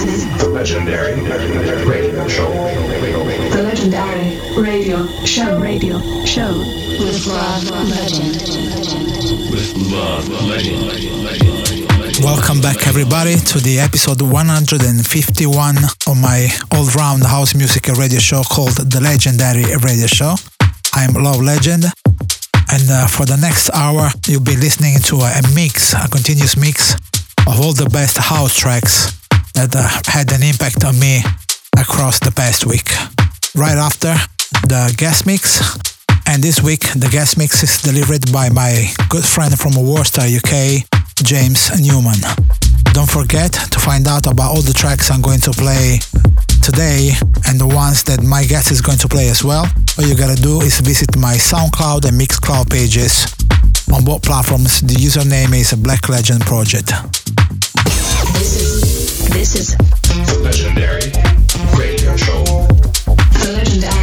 This is the legendary radio show. The legendary radio show. Radio show with Love Legend. With Love Legend. Welcome back, everybody, to the episode 151 of my all-round house music radio show called The Legendary Radio Show. I'm Love Legend, and uh, for the next hour, you'll be listening to a mix, a continuous mix of all the best house tracks that uh, had an impact on me across the past week. Right after the guest mix, and this week the guest mix is delivered by my good friend from Worcester, UK, James Newman. Don't forget to find out about all the tracks I'm going to play today and the ones that my guest is going to play as well. All you gotta do is visit my SoundCloud and Mixcloud pages. On both platforms, the username is Black Legend Project. This is, the legendary radio show. The legendary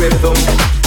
rhythm.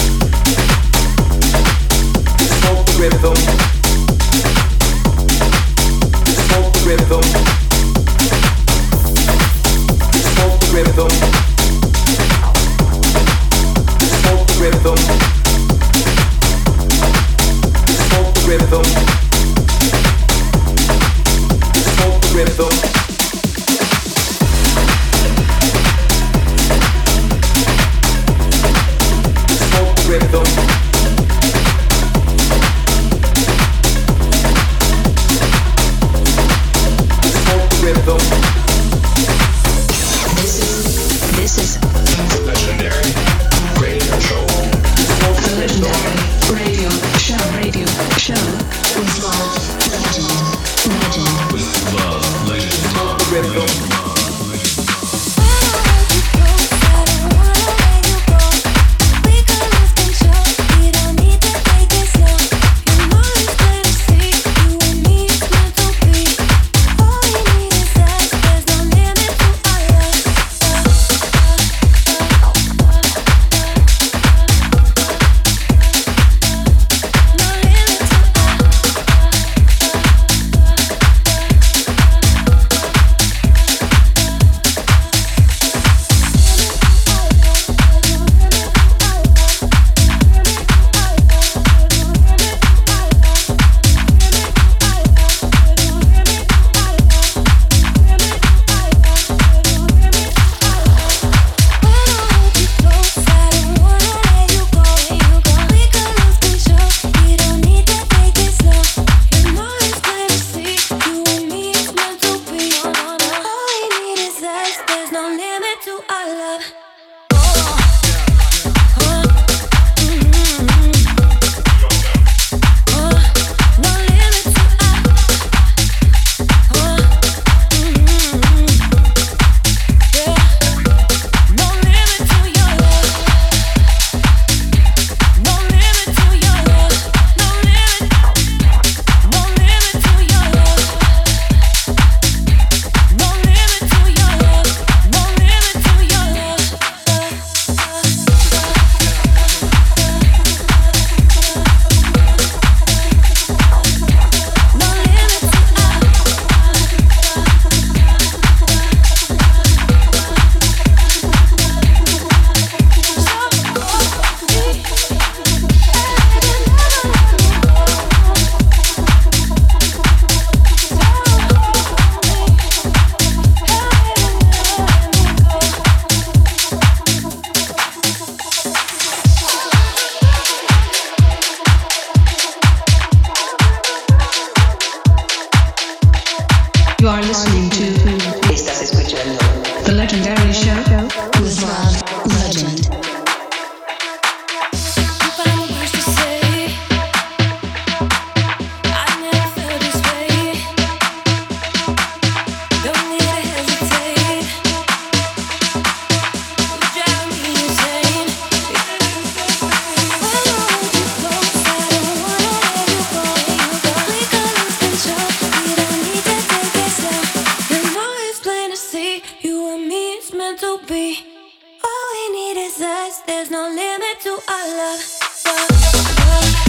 love.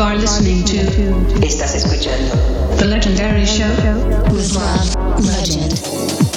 You are listening to. Estás escuchando. The Legendary Show with Love Legend.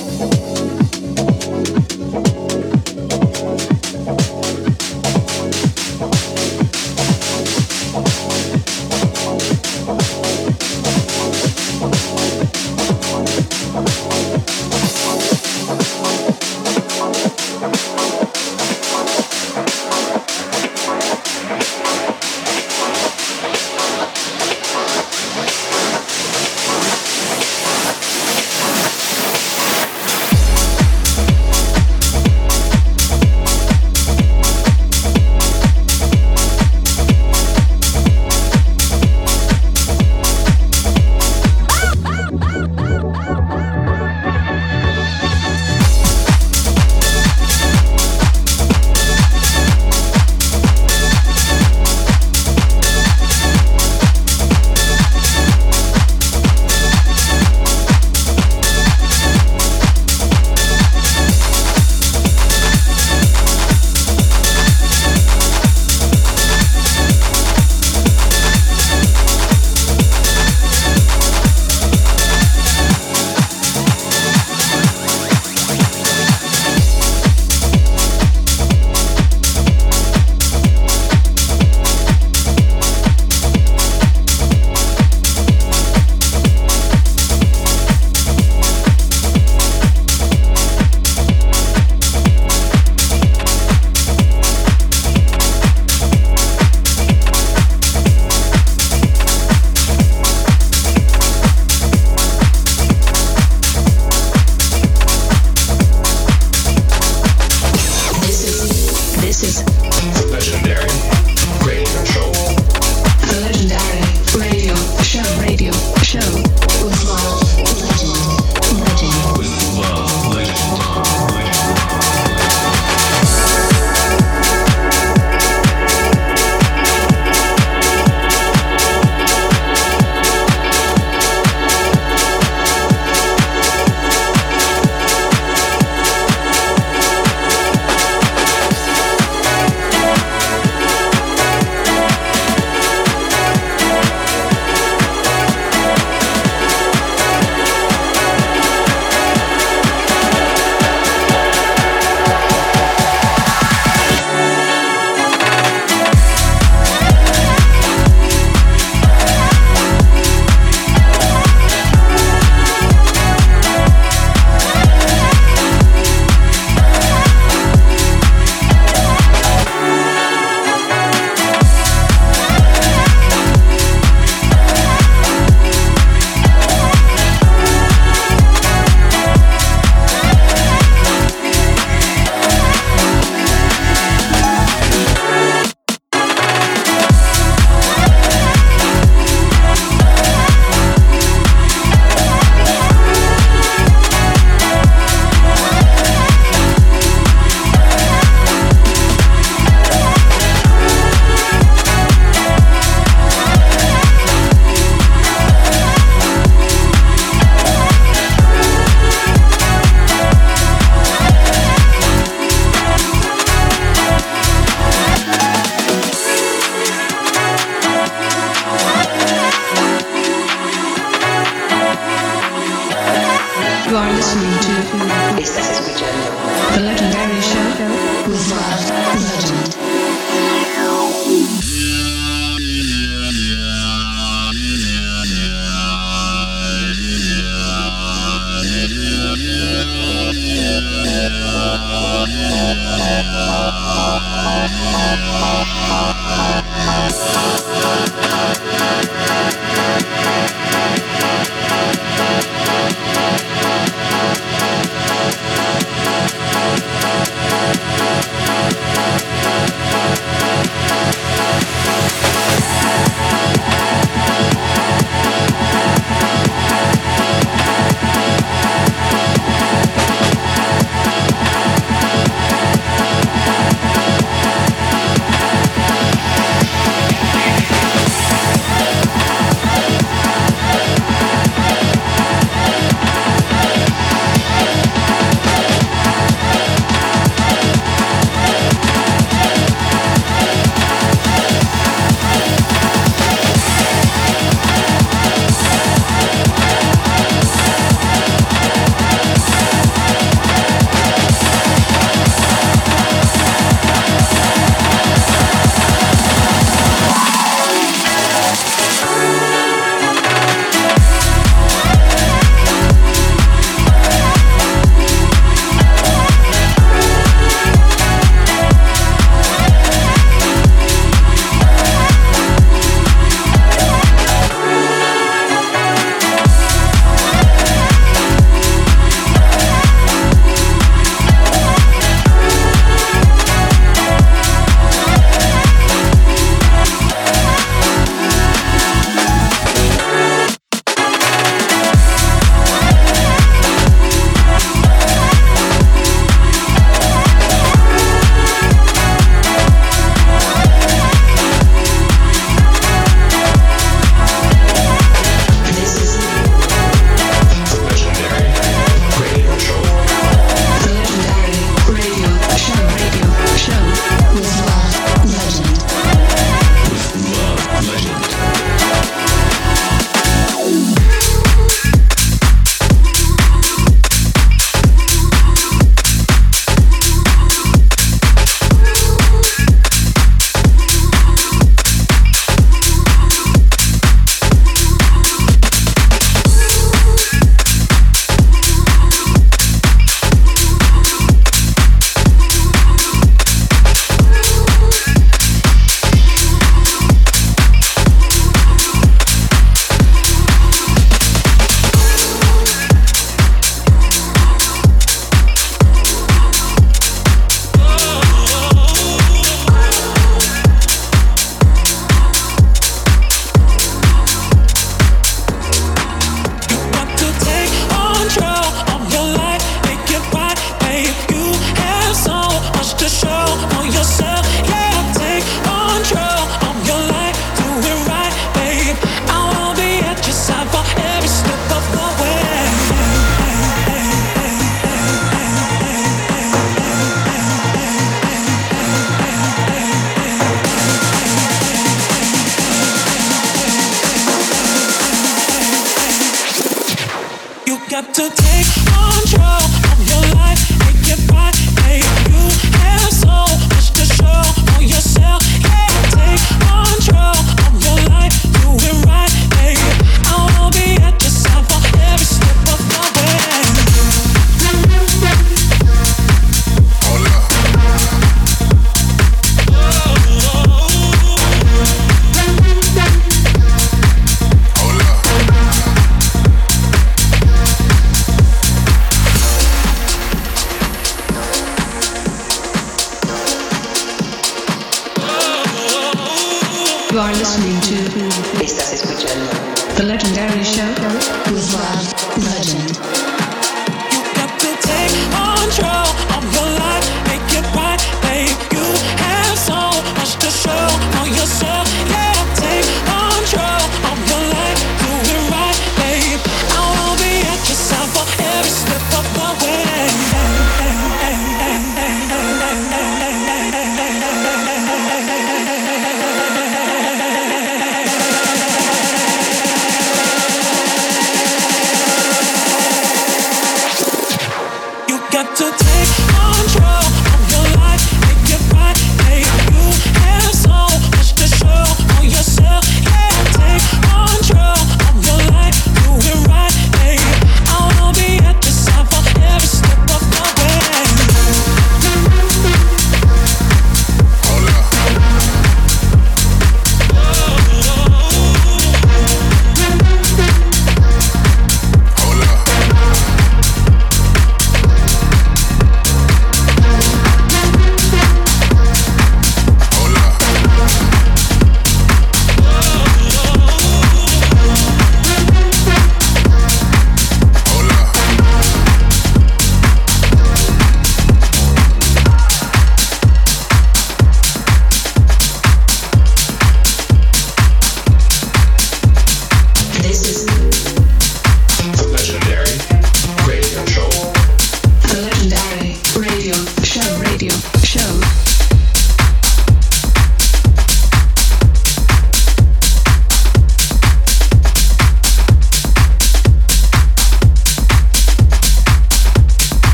got to take control.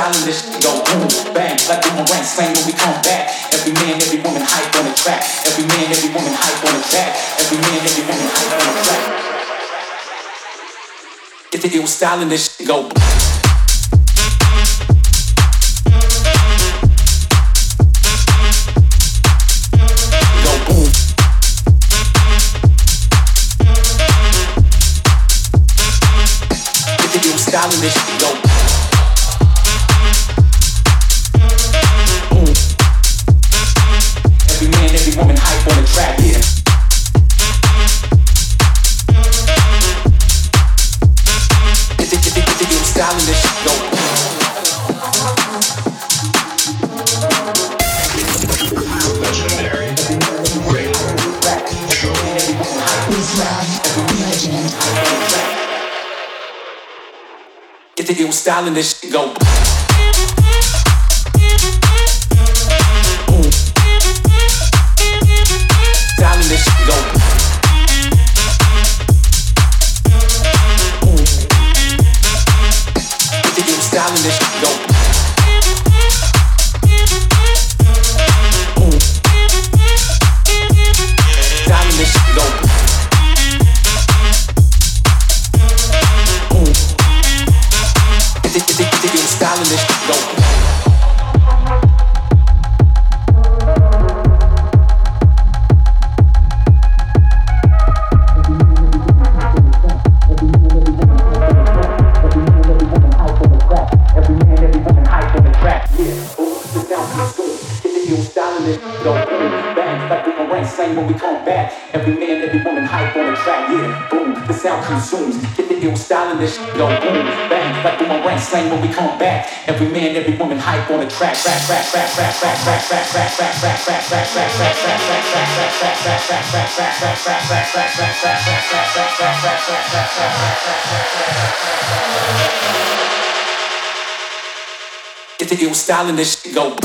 Stylin' this shit go boom, bang, like boomerang. Slang when we come back. Every man, every woman hype on the track. Every man, every woman hype on the track. Every man, every woman hype on the track. If it was stylin' this shit go boom. styling this shit it was styling this shit go. hype on a track. Get the ill style and this shit go.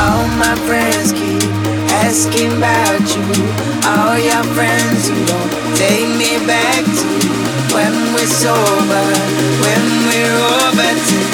All my friends keep asking about you. All your friends who don't take me back to when we're sober, when we're over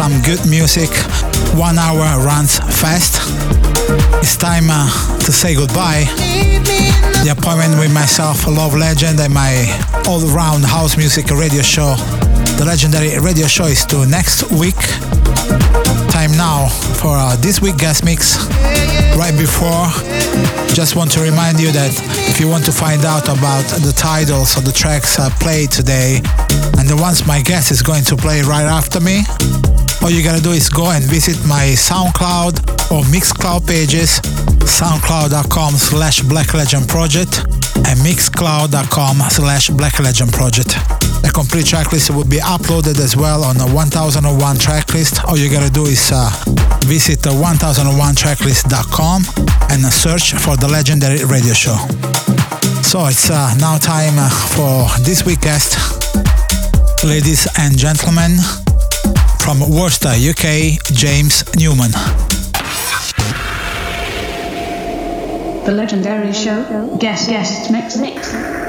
some good music, one hour runs fast. It's time uh, to say goodbye. The appointment with myself, Love Legend, and my all-round house music radio show, the legendary radio show, is to next week. Time now for uh, this week guest mix. Right before, just want to remind you that if you want to find out about the titles of the tracks I played today and the ones my guest is going to play right after me, all you gotta do is go and visit my SoundCloud or Mixcloud pages, soundcloud.com slash Black Legend Project and mixcloud.com slash Black Legend Project. The complete tracklist will be uploaded as well on the 1001 tracklist. All you gotta do is uh, visit the 1001tracklist.com and search for the legendary radio show. So it's uh, now time uh, for this week's guest, ladies and gentlemen, from Worcester, UK, James Newman. The Legendary Show guest guest mix mix.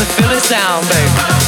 to feel it sound, baby.